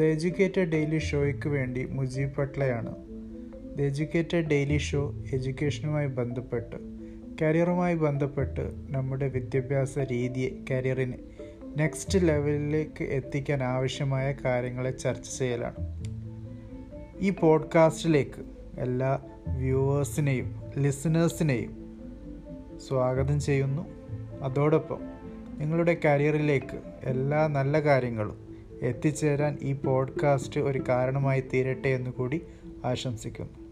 The educated daily ഷോയ്ക്ക് വേണ്ടി മുജീബ് പട്ലയാണ്. ദ എജ്യൂക്കേറ്റഡ് ഡെയിലി ഷോ എഡ്യൂക്കേഷനുമായി ബന്ധപ്പെട്ട് കരിയറുമായി ബന്ധപ്പെട്ട് നമ്മുടെ വിദ്യാഭ്യാസ രീതിയെ കരിയറിനെ നെക്സ്റ്റ് ലെവലിലേക്ക് എത്തിക്കാൻ ആവശ്യമായ കാര്യങ്ങളെ ചർച്ച ചെയ്യലാണ്. ഈ പോഡ്കാസ്റ്റിലേക്ക് എല്ലാ വ്യൂവേഴ്സിനെയും ലിസണേഴ്സിനെയും സ്വാഗതം ചെയ്യുന്നു. അതോടൊപ്പം നിങ്ങളുടെ കരിയറിലേക്ക് എല്ലാ നല്ല കാര്യങ്ങളും എത്തിച്ചേരാൻ ഈ പോഡ്കാസ്റ്റ് ഒരു കാരണമായി തീരട്ടെ എന്ന് കൂടി ആശംസിക്കുന്നു.